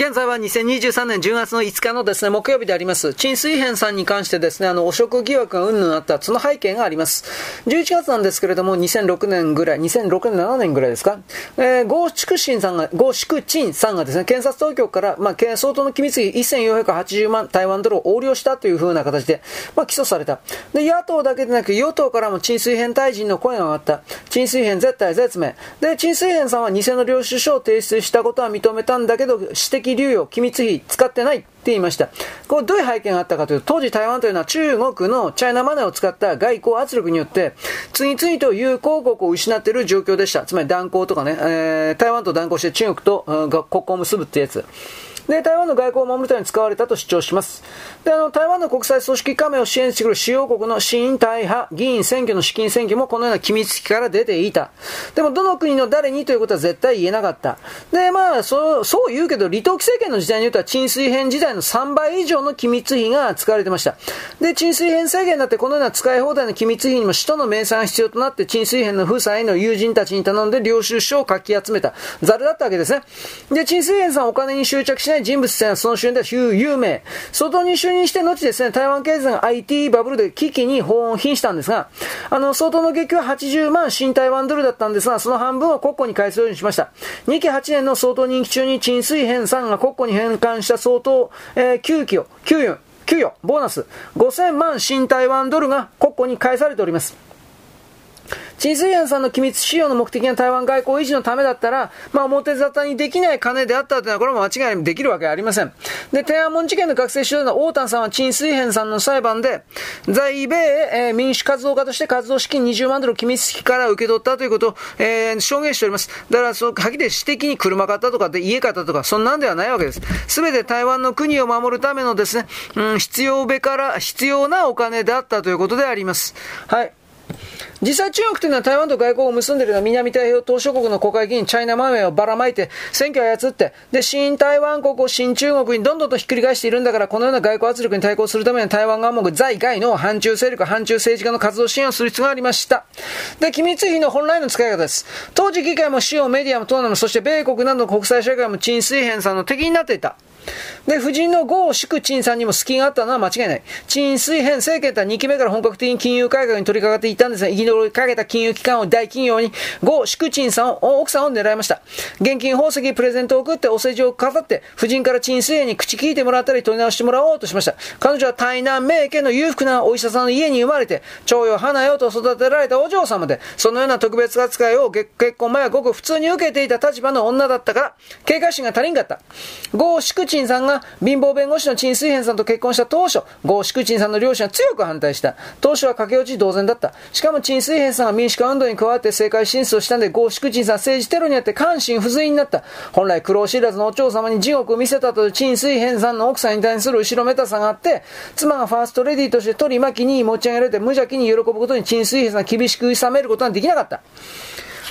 現在は2023年10月の5日のですね、木曜日であります。陳水扁さんに関してですね、あの、汚職疑惑がうんぬんあった、その背景があります。11月なんですけれども、2006年ぐらい、2006年、7年ぐらいですか、えー、ゴーシクシンさんが、ゴーシクチンさんがですね、検察当局から、まあ、相当の機密費1480万台湾ドルを横領したという風な形で、まあ、起訴された。で、野党だけでなく、与党からも陳水扁退陣の声が上がった。陳水扁絶対絶命。で、陳水扁さんは偽の領収書を提出したことは認めたんだけど、指摘流用、機密費使ってないって言いました。これどういう背景があったかというと、当時台湾というのは中国のチャイナマネーを使った外交圧力によって、次々と友好国を失っている状況でした。つまり断交とかね、えー、台湾と断交して中国と、うん、国交を結ぶってやつ。で、台湾の外交を守るために使われたと主張します。で、あの、台湾の国際組織加盟を支援してくる主要国の新大派議員選挙の資金選挙もこのような機密費から出ていた。でも、どの国の誰にということは絶対言えなかった。で、まあ、そう、そう言うけど、李登輝政権の時代に言うとは、沈水編時代の3倍以上の機密費が使われてました。で、沈水編制限になってこのような使い放題の機密費にも使途の明細が必要となって、沈水編の夫妻の友人たちに頼んで領収書を書き集めた。ザルだったわけですね。で、沈水編さんお金に執着しない人物ってその瞬間では有名。外に就任して後ですね、台湾経済が IT バブルで危機に瀕したんですが、あの、相当の月給は80万新台湾ドルだったんですが、その半分を国庫に返すようにしました。2期8年の相当任期中に陳水扁さんが国庫に返還した相当、えー、給与、給与、給与、ボーナス、5000万新台湾ドルが国庫に返されております。陳水扁さんの機密使用の目的が台湾外交維持のためだったら、まあ表沙汰にできない金であったというのは、これも間違いにできるわけありません。で、天安門事件の学生指導の大丹さんは陳水扁さんの裁判で、在米、えー、民主活動家として活動資金20万ドルを機密費から受け取ったということを、えー、証言しております。だから、その、はっきり私的に車買ったとかで家買ったとか、そんなんではないわけです。すべて台湾の国を守るためのですね、うん、必要べから、必要なお金であったということであります。はい。実際中国というのは台湾と外交を結んでいるのは南太平洋島諸国の国会議員、チャイナマネーをばらまいて、選挙を操って、で、新台湾国を新中国にどんどんとひっくり返しているんだから、このような外交圧力に対抗するために台湾側も在外の反中勢力、反中政治家の活動支援をする必要がありました。で、機密費の本来の使い方です。当時議会も主要メディアもトーナも、そして米国などの国際社会も陳水扁さんの敵になっていた。で、夫人のゴー・シクチンさんにも隙があったのは間違いない。陳水扁政権とは2期目から本格的に金融改革に取り掛かっていたんですが、生き残りかけた金融機関を大企業に、ゴー・シクチンさんを、奥さんを狙いました。現金宝石、プレゼントを送って、お世辞を飾って、夫人から陳水扁に口聞いてもらったり、取り直してもらおうとしました。彼女は台南名家の裕福なお医者さんの家に生まれて、長よ花よと育てられたお嬢様で、そのような特別扱いを結婚前はごく普通に受けていた立場の女だったから、警戒心が足りんかった。ゴー・シクチンさんが貧乏弁護士の陳水扁さんと結婚した当初、ゴー・シクチンさんの両親は強く反対した。当初は駆け落ち同然だった。しかも陳水扁さんが民主化運動に加わって政界進出をしたんで、ゴー・シクチンさん政治テロにあって関心不随になった。本来苦労知らずのお嬢様に地獄を見せたという陳水扁さんの奥さんに対する後ろめたさがあって、妻がファーストレディーとして取り巻きに持ち上げられて無邪気に喜ぶことに陳水扁さん厳しく諌めることができなかった。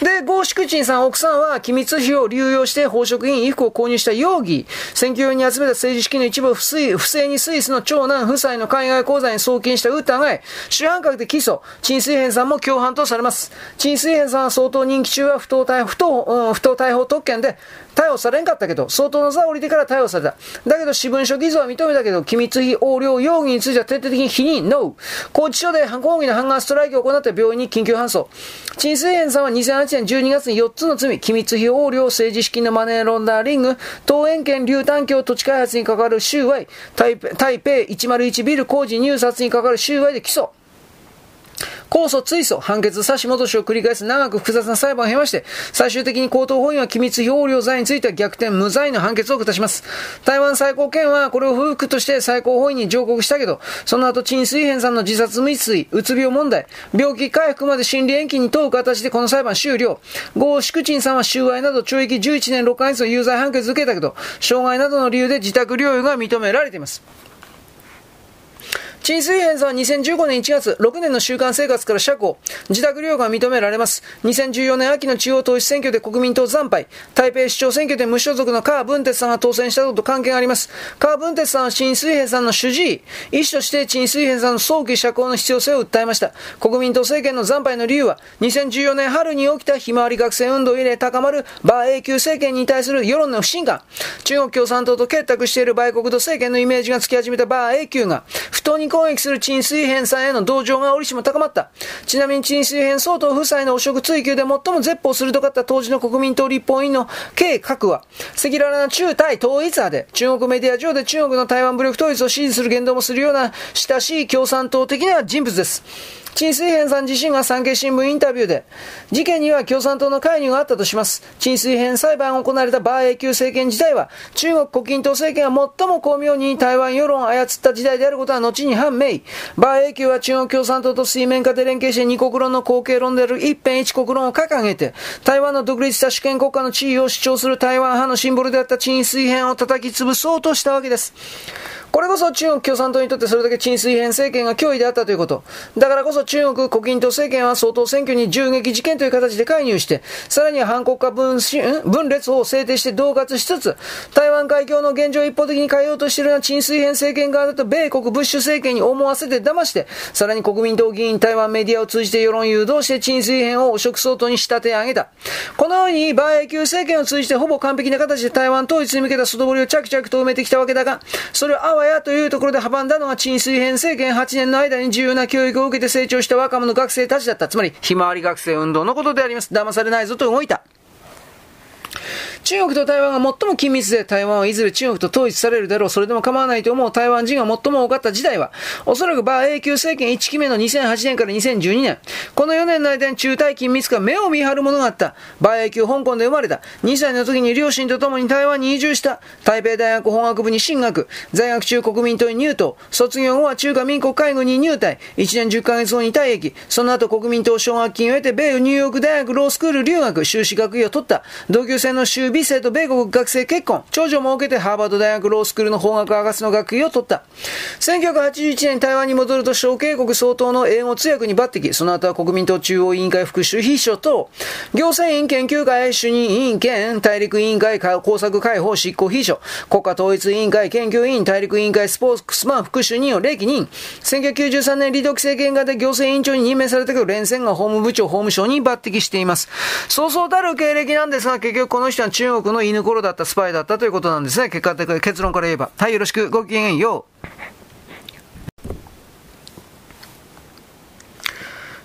で、ゴーシクチンさん奥さんは機密費を流用して宝飾品衣服を購入した容疑、選挙用に集めた政治資金の一部を不正にスイスの長男夫妻の海外口座に送金した疑い、主犯格で起訴、陳水扁さんも共犯とされます。陳水扁さんは相当任期中は不当逮捕、不当、うん、不当逮捕特権で、逮捕されんかったけど、相当の座を降りてから逮捕された。だけど、私文書偽造は認めたけど、機密費横領容疑については徹底的に否認、ノー。拘置所で抗議のハンガーストライキを行った病院に緊急搬送。陳水扁さんは2008年12月に4つの罪、機密費横領、政治資金のマネーロンダーリング、東園県流炭橋土地開発に関わる収賄、台北101ビル工事入札に関わる収賄で起訴。控訴追訴、判決差し戻しを繰り返す長く複雑な裁判を経まして、最終的に高等法院は機密表領罪については逆転無罪の判決を下します。台湾最高検はこれを不服として最高法院に上告したけど、その後陳水扁さんの自殺未遂、うつ病問題、病気回復まで心理延期に問う形でこの裁判終了。ゴー・シクチンさんは収賄など懲役11年6ヶ月の有罪判決を受けたけど、障害などの理由で自宅療養が認められています。陳水扁さんは2015年1月、6年の週間生活から釈放、自宅療養が認められます。2014年秋の中央統一選挙で国民党惨敗、台北市長選挙で無所属の川文哲さんが当選したことと関係があります。川文哲さんは陳水扁さんの主治医、医師として陳水扁さんの早期釈放の必要性を訴えました。国民党政権の惨敗の理由は、2014年春に起きたひまわり学生運動を入れ高まる馬英九政権に対する世論の不信感、中国共産党と結託している売国と政権のイメージがつき始めた馬英九が、不当に攻撃する陳水扁さんへの同情が折しも高まった。ちなみに陳水扁総統夫妻の汚職追及で最も絶法鋭かった当時の国民党立法院の計核は、赤裸々な中対統一派で、中国メディア上で中国の台湾武力統一を支持する言動もするような親しい共産党的な人物です。陳水扁さん自身が産経新聞インタビューで、事件には共産党の介入があったとします。陳水扁裁判が行われた馬英九政権時代は、中国国民党政権が最も巧妙に台湾世論を操った時代であることは後に判明。馬英九は中国共産党と水面下で連携して二国論の後継論である一辺一国論を掲げて、台湾の独立した主権国家の地位を主張する台湾派のシンボルであった陳水扁を叩き潰そうとしたわけです。これこそ中国共産党にとってそれだけ陳水扁政権が脅威であったということ。だからこそ中国国民党政権は総統選挙に銃撃事件という形で介入して、さらには反国家分分裂を制定して恫喝しつつ、台湾海峡の現状を一方的に変えようとしているような陳水扁政権側だと米国ブッシュ政権に思わせて騙して、さらに国民党議員、台湾メディアを通じて世論誘導して陳水扁を汚職相当に仕立て上げた。このように馬英九政権を通じてほぼ完璧な形で台湾統一に向けた外堀を着々と埋めてきたわけだが、それをわやというところで阻んだのは陳水編政権8年の間に重要な教育を受けて成長した若者学生たちだった。つまり、ひまわり学生運動のことであります。騙されないぞと動いた。中国と台湾が最も緊密で台湾はいずれ中国と統一されるだろう。それでも構わないと思う台湾人が最も多かった時代は、おそらく馬英九政権1期目の2008年から2012年。この4年の間に中台緊密化目を見張るものがあった。馬英九香港で生まれた。2歳の時に両親と共に台湾に移住した。台北大学法学部に進学。在学中国民党に入党。卒業後は中華民国海軍に入隊。1年10ヶ月後に退役。その後国民党奨学金を得て米ニューヨーク大学ロースクール留学。修士学位を取った。同級生の修美生と米国学生結婚。長女も受けてハーバード大学ロースクールの法学博士の学位を取った。1981年台湾に戻ると小警国総統の英語通訳に抜擢。その後は国民党中央委員会副主秘書と、行政院研究会主任委員兼大陸委員会工作解放執行秘書、国家統一委員会研究委員大陸委員会スポークスマン副主任を歴任。1993年離独政権下で行政委員長に任命されたけど、連戦が法務部長法務省に抜擢しています。そうそうたる経歴なんですが、結局この人は中国の犬頃だったスパイだったということなんですね。結果的結論から言えば。はい、よろしく。ごきげんよう。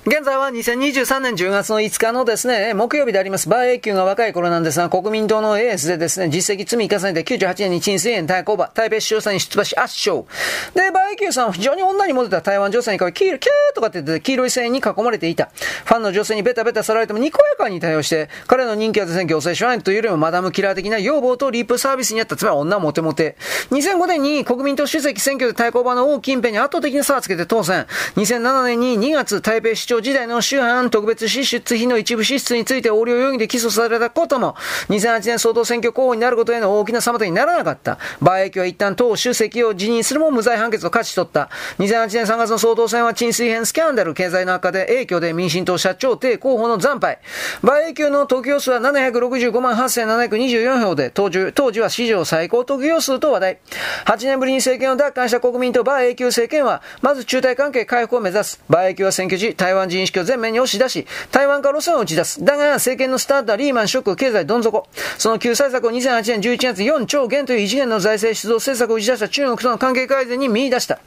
現在は2023年10月の5日のですね、木曜日であります。馬英九が若い頃なんですが、国民党のエースでですね、実績積み重ねて98年に陳水扁対抗馬、台北市長選に出馬し圧勝。で、馬英九さんは非常に女にモテた台湾女性にキーキャーとかって言って黄色い線に囲まれていた。ファンの女性にベタベタさられてもにこやかに対応して、彼の人気はですね、行政手腕というよりもマダムキラー的な要望とリップサービスにあった、つまり女モテモテ。2005年に国民党主席選挙で対抗馬の王近辺に圧倒的な差をつけて当選。2007年に2月台北市長時代の主犯特別支出費の一部支出について横領容疑で起訴されたことも、2008年総統選挙候補になることへの大きな妨げにならなかった。馬英九は一旦党主席を辞任するも無罪判決を勝ち取った。2008年3月の総統選は沈水編スキャンダル、経済の悪化で影響で民進党社長帝候補の惨敗。馬英九の得票数は765万8724票で、当時当時は史上最高得票数と話題。8年ぶりに政権を奪還した国民と馬英九政権は、まず中台関係回復を目指す。馬英九は選挙時、台湾人意識を前面に押し出し、台湾化路線を打ち出す。だが、政権のスタートはリーマンショック、経済どん底。その救済策を2008年11月4兆元という異次元の財政出動政策を打ち出した中国との関係改善に見出した。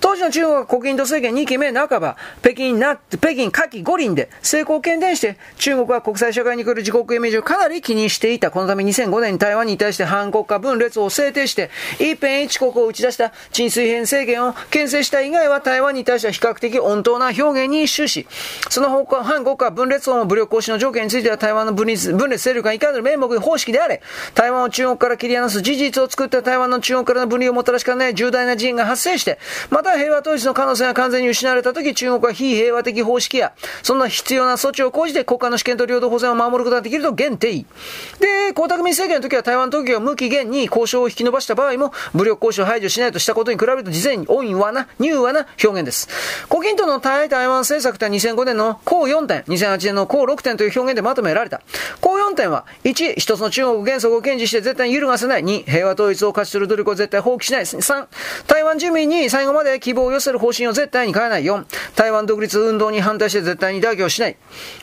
当時の中国は国民党政権2期目半ば、北京な、北京夏季五輪で成功を懸念して、中国は国際社会に来る自国イメージをかなり気にしていた。このため2005年に台湾に対して反国家分裂を制定して、一辺一国を打ち出した陳水扁政権を牽制した以外は台湾に対しては比較的温当な表現に終始し、その方向反国家分裂を武力行使の条件については台湾の分裂分裂勢力がいかなる名目方式であれ、台湾を中国から切り離す事実を作った台湾の中国からの分離をもたらしかねない重大な事因が発生して、また平和統一の可能性が完全に失われたとき、中国は非平和的方式や、そんな必要な措置を講じて国家の主権と領土保全を守ることができると限定。で、江沢民政権の時は台湾当局が無期限に交渉を引き延ばした場合も、武力交渉を排除しないとしたことに比べると、事前に恩和な、柔和な表現です。胡錦涛の対台湾政策とは2005年の項4点、2008年の項6点という表現でまとめられた。項4点は、1、一つの中国原則を堅持して絶対に揺るがせない。2、平和統一を勝ち取る努力を絶対放棄しない。3、台湾住民に最後まで希望を寄せる方針を絶対に変えない。4、台湾独立運動に反対して絶対に妥協しない。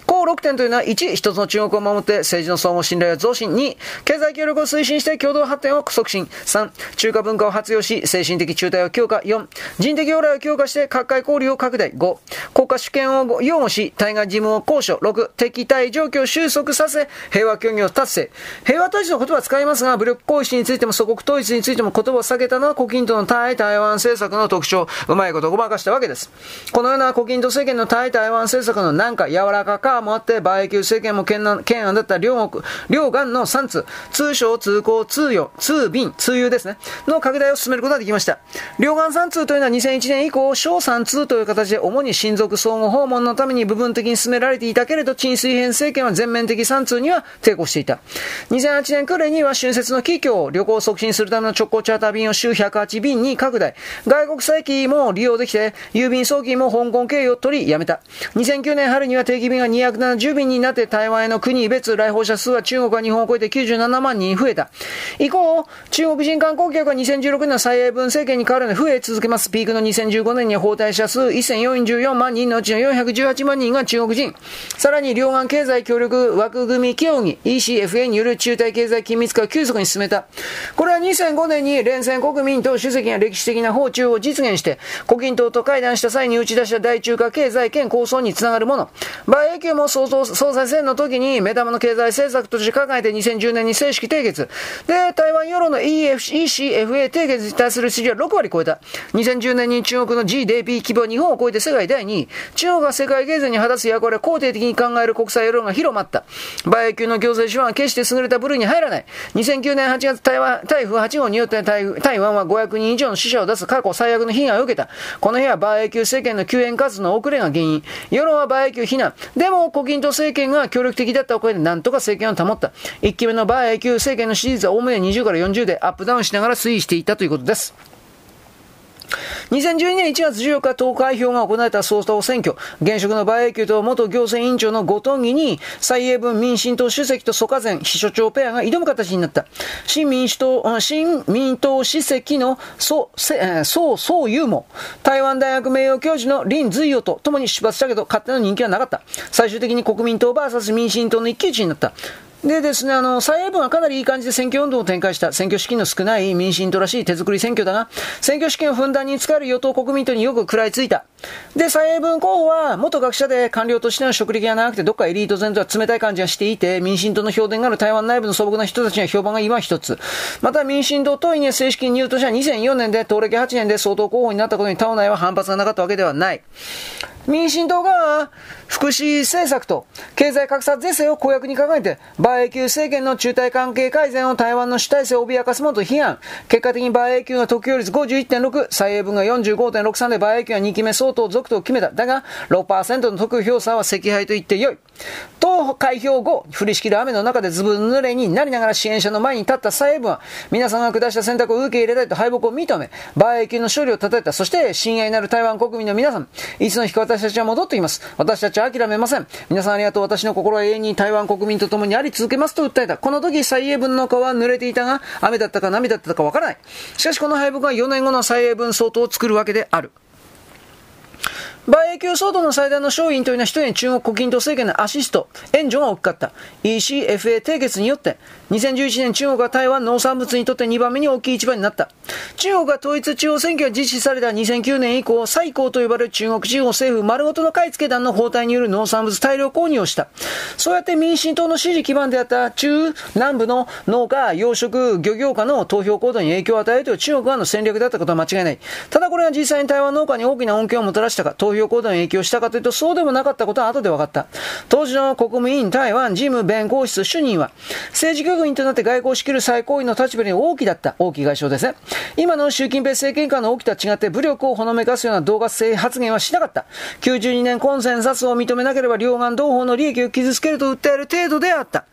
項6点というのは、1、一つの中国を守って政治の相互信頼を増進。2、経済協力を推進して共同発展を促進。3、中華文化を活用し、精神的中退を強化。4、人的往来を強化して各界交流を拡大。5、国家主権を擁護し、対外事務を交渉。6、敵対状況を収束させ、平和協議を達成。平和統一の言葉は使いますが、武力行使についても祖国統一についても言葉を避けたのは、胡錦涛の対台湾政策の特徴、うまいことごまかしたわけです。このような胡錦涛政権の対台湾政策のなんか柔らかかもあって、馬英九政権も懸案だった両国、両岸の3通、通商、通行、通用、通便、通輸ですね、の拡大を進めることができました。両岸3通というのは2001年以降、小3通という形で主に親族相互訪問のために部分的に進められていたけれど、陳水扁政権は全面的3通には抵抗していた。2008年暮れには春節の企業を旅行を促進するための直行チャーター便を週108便に拡大。外国債機も利用できて、郵便送金も香港経由を取りやめた。2009年春には定期便が270便になって台湾への国別来訪者数は中国は日本を超えて97万人増えた。以降、中国人観光客が2016年の蔡英文政権に変わるので増え続けます。ピークの2015年には訪台者数1044万人のうちの418万人が中国人。さらに両岸経済協力枠組み協議 ECFA による中台経済緊密化を急速に進めた。これは2005年に連戦国民と主席が歴史的な訪中を実現して、胡錦涛と会談した際に打ち出した大中華経済圏構想につながるもの。馬英九も総総裁選の時に目玉の経済政策として掲げて2010年に正式締結。で、台湾世論の ECFA 締結に対する支持は6割超えた。2010年に中国の GDP 規模は日本を超えて世界第2位。中国が世界経済に果たす役割を肯定的に考える国際世論が広まった。馬英九の行政手腕は決して優れた部類に入らない。2009年8月台湾台風8号によって台台湾は500人以上の死者を出す過去最悪の被害を受けた。この日は馬英九政権の救援活動の遅れが原因。世論は馬英九非難。でも、胡錦涛政権が協力的だったおかげでなんとか政権を保った。1期目の馬英九政権の支持率はおおむね20から40でアップダウンしながら推移していたということです。2012年1月14日投開票が行われた総統選挙、現職の馬英九と元行政委員長の後藤義に、蔡英文民進党主席と蘇家前秘書長ペアが挑む形になった。新民主党、新民党主席の蘇、蘇、蘇友も、台湾大学名誉教授の林随与と共に出発したけど、勝手の人気はなかった。最終的に国民党 VS 民進党の一騎打ちになった。でですね、あの、蔡英文はかなりいい感じで選挙運動を展開した。選挙資金の少ない民進党らしい手作り選挙だが、選挙資金をふんだんに使える与党国民党によく食らいついた。で、蔡英文候補は元学者で官僚としての職歴が長くて、どっかエリート前とは冷たい感じがしていて、民進党の評伝がある台湾内部の素朴な人たちには評判が今一つ。また民進党党員に正式に入党した2004年で、党歴8年で総統候補になったことに党内は反発がなかったわけではない。民進党が福祉政策と経済格差是正を公約に掲げて、馬英九政権の中台関係改善を台湾の主体性を脅かすものと批判。結果的に馬英九が得票率51.6、蔡英文が45.63で馬英九が2期目相続投を決めた。だが、6%の得票差は赤敗と言ってよい。党開票後、降りしきる雨の中でずぶ濡れになりながら支援者の前に立った蔡英文は、皆さんが下した選択を受け入れたいと敗北を認め、馬英九の勝利を称えた。そして、親愛なる台湾国民の皆さん、いつの日か私たちは戻ってきます。私たちは諦めません。皆さんありがとう。私の心は永遠に台湾国民と共にあり続けますと訴えた。この時、蔡英文の顔は濡れていたが、雨だったか涙だったかわからない。しかしこの敗北は4年後の蔡英文総統を作るわけである。馬英九騒動の最大の勝因というのは一人中国国民党政権のアシスト、援助が大きかった。ECFA 締結によって、2011年中国は台湾農産物にとって2番目に大きい市場になった。中国が統一地方選挙が実施された2009年以降、最高と呼ばれる中国地方政府丸ごとの買い付け団の包帯による農産物大量購入をした。そうやって民進党の支持基盤であった中南部の農家、養殖、漁業家の投票行動に影響を与えるという中国側の戦略だったことは間違いない。ただこれが実際に台湾農家に大きな恩恵をもたらしたか、投投票行動に影響したかというと、そうでもなかったことは後で分かった。当時の国務委員台湾事務弁公室主任は、政治局員となって外交を仕切る最高位の立場に大きだった。大きい外相ですね。今の習近平政権下の大きとは違って武力をほのめかすような動画性発言はしなかった。92年コンセンサスを認めなければ両岸同胞の利益を傷つけると訴える程度であった。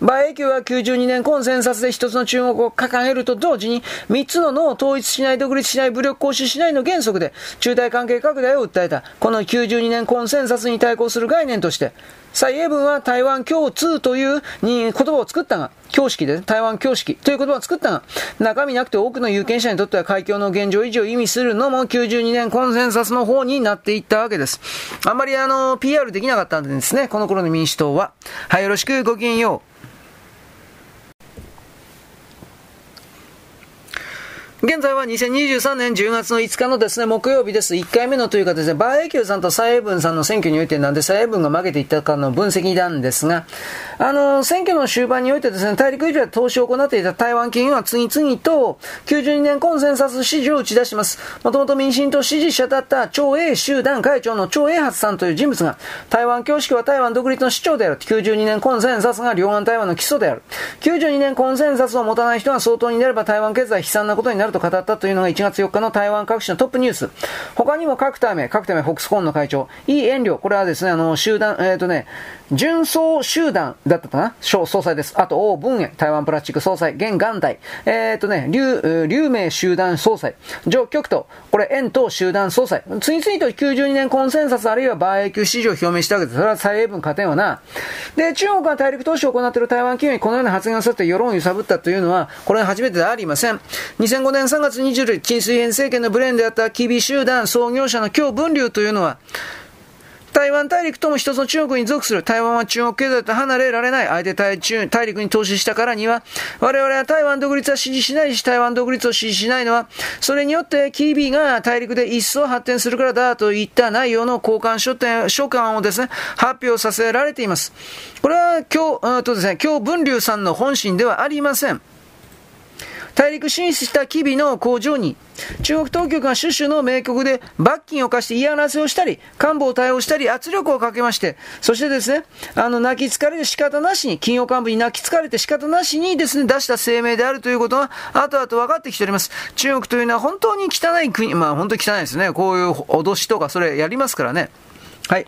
馬英九は92年コンセンサスで一つの中国を掲げると同時に、三つの脳を統一しない、独立しない、武力行使しないの原則で、中台関係拡大を訴えた。この92年コンセンサスに対抗する概念として、蔡英文は台湾共通という言葉を作ったが、教式で、台湾教式という言葉を作ったが、中身なくて多くの有権者にとっては海峡の現状維持を意味するのも92年コンセンサスの方になっていったわけです。あんまりあの、PR できなかったんですね、この頃の民主党は。はい、よろしくごきげんよう。現在は2023年10月の5日のですね、木曜日です。1回目のというかですね、バーエキューさんと蔡英文さんの選挙においてなんで蔡英文が負けていったかの分析なんですが、あの、選挙の終盤においてですね、大陸以上で投資を行っていた台湾企業は次々と92年コンセンサス支持を打ち出します。もともと民進党支持者だった長英集団会長の長英発さんという人物が、台湾教式は台湾独立の主張である。92年コンセンサスが両岸台湾の基礎である。92年コンセンサスを持たない人が相当になれば台湾経済悲惨なことになると語ったというのが1月4日の台湾各紙のトップニュース。他にも各ため、各ため、フォックスコーンの会長、イー・エンリョ、これはですね、あの、集団、えっ、ー、とね、純総集団だったかな？総裁です。あと、王文園、台湾プラスチック総裁、現元代、えっ、ー、とね、劉、劉明集団総裁、上局と、これ、円東集団総裁、次々と92年コンセンサスあるいはバー永久支持を表明したわけです。それは蔡英文勝てんわな。で、中国が大陸投資を行っている台湾企業にこのような発言をさせて世論を揺さぶったというのは、これは初めてではありません。2005年3月20日、陳水扁政権のブレーンであったキビ集団創業者の強分流というのは、台湾大陸とも一つの中国に属する。台湾は中国経済と離れられない。相手大中大陸に投資したからには、我々は台湾独立は支持しないし、台湾独立を支持しないのは、それによってキービーが大陸で一層発展するからだといった内容の交換書店書簡をですね、発表させられています。これは今日、とですね、今日文流さんの本心ではありません。大陸進出した機微の工場に、中国当局がシュシュの名曲で罰金を課して嫌なせをしたり、官房対応したり、圧力をかけまして、そしてですね、あの、泣き疲れて仕方なしに、金曜幹部に泣き疲れて仕方なしにですね、出した声明であるということが、後々分かってきております。中国というのは本当に汚い国、まあ本当に汚いですね。こういう脅しとか、それやりますからね。はい。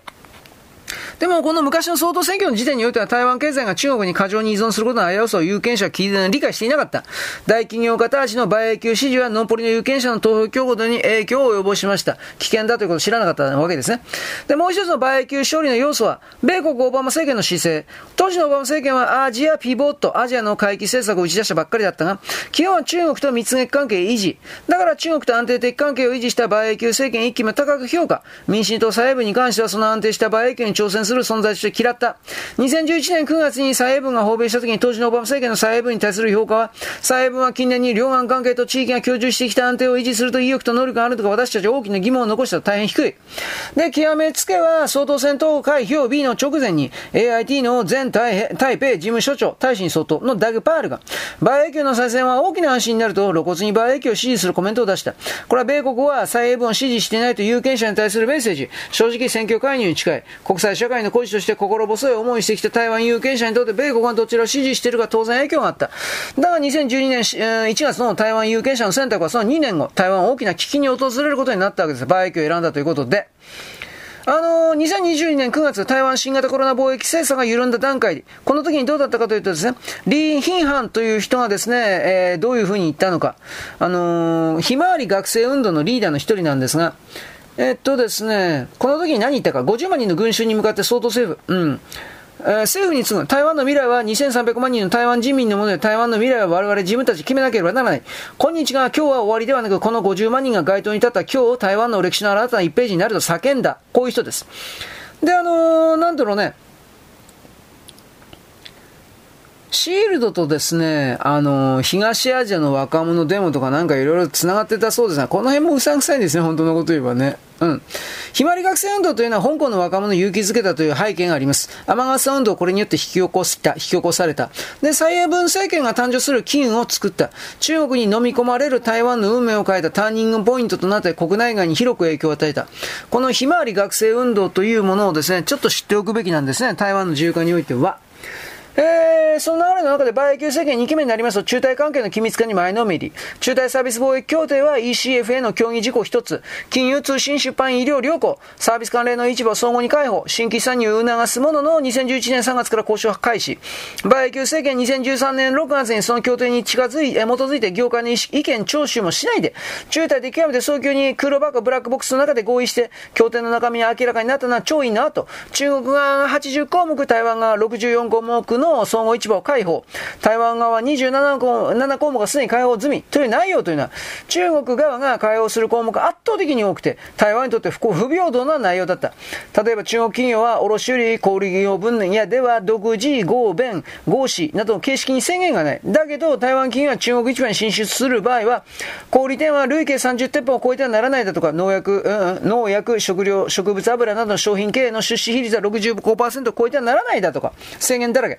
でもこの昔の総統選挙の時点においては台湾経済が中国に過剰に依存することの危うさを有権者は理解していなかった。大企業家たちの売永久支持はノンポリの有権者の投票強固に影響を及ぼしました。危険だということを知らなかったわけですね。で、もう一つの売永久勝利の要素は、米国オバマ政権の姿勢。当時のオバマ政権はアジアピボット、アジアの回帰政策を打ち出したばっかりだったが、基本は中国と蜜月関係維持。だから中国と安定的関係を維持した売永久政権一期も高く評価。民進党蔡英文に関してはその安定した売永久に挑戦する存在として嫌った。2011年9月に蔡英文が訪米した時に当時のオバマ政権の蔡英文に対する評価は、蔡英文は近年に両岸関係と地域が居住してきた安定を維持すると意欲と能力があるとか私たち大きな疑問を残した大変低い。で、極めつけは、総統選投開票 B の直前に AIT の前台台北事務所長、大臣総統のダグ・パールが、バイエの再選は大きな安心になると露骨にバイエを支持するコメントを出した。これは米国は蔡英文を支持していないと有権者に対するメッセージ、正直選挙介入に近い、国際社会の孤児として心細い思いしてきた台湾有権者にとって米国がどちらを支持しているか当然影響があった。だが2012年1月の台湾有権者の選択はその2年後、台湾大きな危機に訪れることになったわけです。馬益を選んだということで。あのー、2022年9月、台湾新型コロナ貿易制裁が緩んだ段階で、この時にどうだったかというとですね、リー・ヒンハンという人がですね、えー、どういうふうに言ったのか、あのー、ひまわり学生運動のリーダーの一人なんですが、えっとですね、この時に何言ったか、50万人の群衆に向かって相当政府、うん。政府に次ぐ台湾の未来は2300万人の台湾人民のもので台湾の未来は我々自分たち決めなければならない。今日が今日は終わりではなくこの50万人が街頭に立った今日台湾の歴史の新たな1ページになると叫んだ。こういう人です。で、あのー、なんだろうね。シールドとですね、あの、東アジアの若者デモとかなんかいろいろ繋がってたそうですが、この辺もうさんくさいんですね、本当のこと言えばね。うん。ひまわり学生運動というのは香港の若者を勇気づけたという背景があります。雨傘運動をこれによって引き起こした、引き起こされた。で、蔡英文政権が誕生する機運を作った。中国に飲み込まれる台湾の運命を変えたターニングポイントとなって国内外に広く影響を与えた。このひまわり学生運動というものをですね、ちょっと知っておくべきなんですね。台湾の自由化においては。えー、その流れの中でバイキュー政権2期目になりますと、中台関係の緊密化に前のめり。中台サービス貿易協定は ECFA の協議事項一つ。金融通信出版医療良好。サービス関連の市場総合に開放。新規参入を促すものの2011年3月から交渉開始。バイキュー政権2013年6月にその協定に近づい、え基づいて業界の意見聴取もしないで、中台で極めて早急に黒バカブラックボックスの中で合意して、協定の中身が明らかになったのは超いいなと。中国が80項目、台湾側64項目のの総合市場開放。台湾側は27項 ,7 項目がすでに開放済みという内容というのは、中国側が開放する項目が圧倒的に多くて、台湾にとって不不平等な内容だった。例えば中国企業は卸売小売業分野では独自、合弁、合資などの形式に制限がない。だけど、台湾企業は中国市場に進出する場合は、小売店は累計30店舗を超えてはならないだとか、農薬、うん、農薬、食料、植物油などの商品経営の出資比率は65%を超えてはならないだとか、制限だらけ。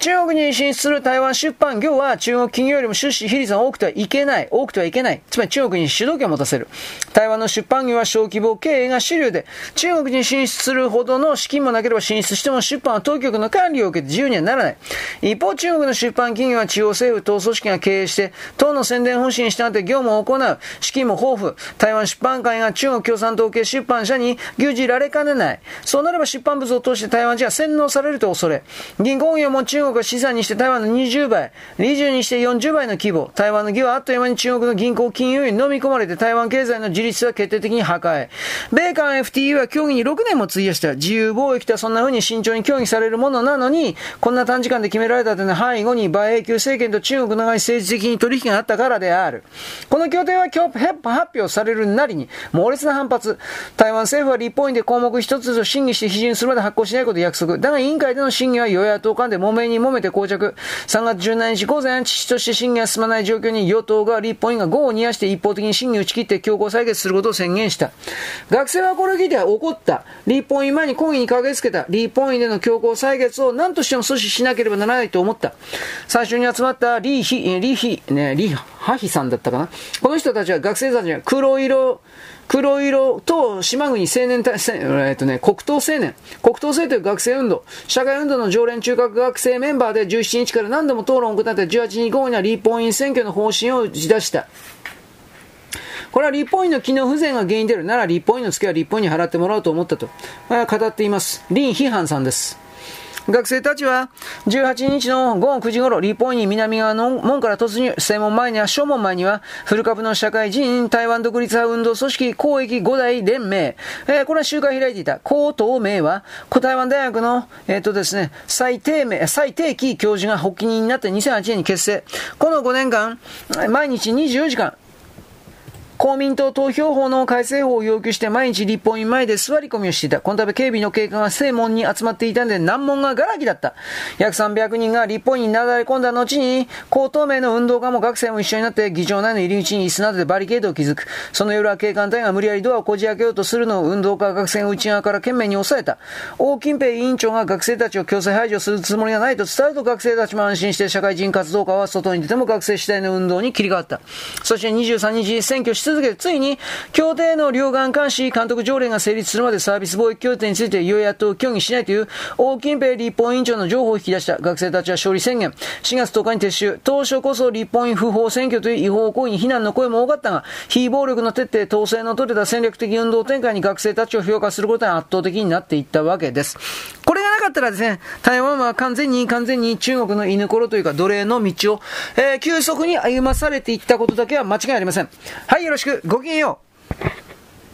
中国に進出する台湾出版業は中国企業よりも出資比率が多くてはいけない。多くてはいけない。つまり中国に主導権を持たせる。台湾の出版業は小規模経営が主流で、中国に進出するほどの資金もなければ進出しても出版は当局の管理を受けて自由にはならない。一方、中国の出版企業は地方政府、党組織が経営して、党の宣伝方針に従って業務を行う。資金も豊富。台湾出版会が中国共産党系出版社に牛耳られかねない。そうなれば出版物を通して台湾人は洗脳されると恐れ。銀行業も中国が資産にして台湾の20倍、20にして40倍の規模、台湾の義はあっという間に中国の銀行金融に飲み込まれて台湾経済の自立は決定的に破壊。米韓 FTE は協議に6年も費やした。自由貿易とはそんな風に慎重に協議されるものなのに、こんな短時間で決められたというのは背後に馬英九政権と中国のが政治的に取引があったからである。この協定は今日発表されるなりに、猛烈な反発。台湾政府は立法院で項目一つずつ審議して批准するまで発行しないことを約束。だが委員会での審議は与野党間で揉めに揉めて膠着。3月17日午前、父として審議が進まない状況に与党が立法院が午後にやして一方的に審議を打ち切って強行採決することを宣言した。学生はこれを聞いて怒った。立法院前に抗議に駆けつけた。立法院での強行採決を何としても阻止しなければならないと思った。最初に集まったリーヒ、リーヒ、ね、リーハヒさんだったかな。この人たちは学生たちは黒色、黒色と島国青年隊、えっとね、黒糖青年、黒糖青という学生運動、社会運動の常連中学学生メンバーで17日から何度も討論を行って18日午後には立法院選挙の方針を打ち出した。これは立法院の機能不全が原因であるなら立法院の付けは立法院に払ってもらおうと思ったと、語っています。林批判さんです。学生たちは18日の午後9時頃、立法院南側の門から突入、正門前には、正門前には、古株の社会人台湾独立派運動組織公益五大連盟、えー、これは集会開いていた。高等名は、古台湾大学の、えっ、ー、とですね、最低名、最低期教授が発起人になって2008年に結成。この5年間、毎日24時間、公民党投票法の改正法を要求して毎日立法院前で座り込みをしていた。この度警備の警官が正門に集まっていたんで難問ががらきだった。約300人が立法院になだれ込んだ後に、高等名の運動家も学生も一緒になって議場内の入り口に椅子などでバリケードを築く。その夜は警官隊が無理やりドアをこじ開けようとするのを運動家学生が内側から懸命に抑えた。王金平委員長が学生たちを強制排除するつもりがないと伝えると学生たちも安心して社会人活動家は外に出ても学生次第の運動に切り替わった。そして23日選挙し続けて、ついに、協定の両岸監視監督条例が成立するまでサービス貿易協定について与野党協議しないという、王金平立法委員長の情報を引き出した学生たちは勝利宣言。4月10日に撤収。当初こそ立法院不法選挙という違法行為に非難の声も多かったが、非暴力の徹底、統制の取れた戦略的運動展開に学生たちを評価することが圧倒的になっていったわけです。これがなかったらですね、台湾は完全に完全に中国の犬頃というか奴隷の道を、えー、急速に歩まされていったことだけは間違いありません。はい、よろしく。ごきげんよう。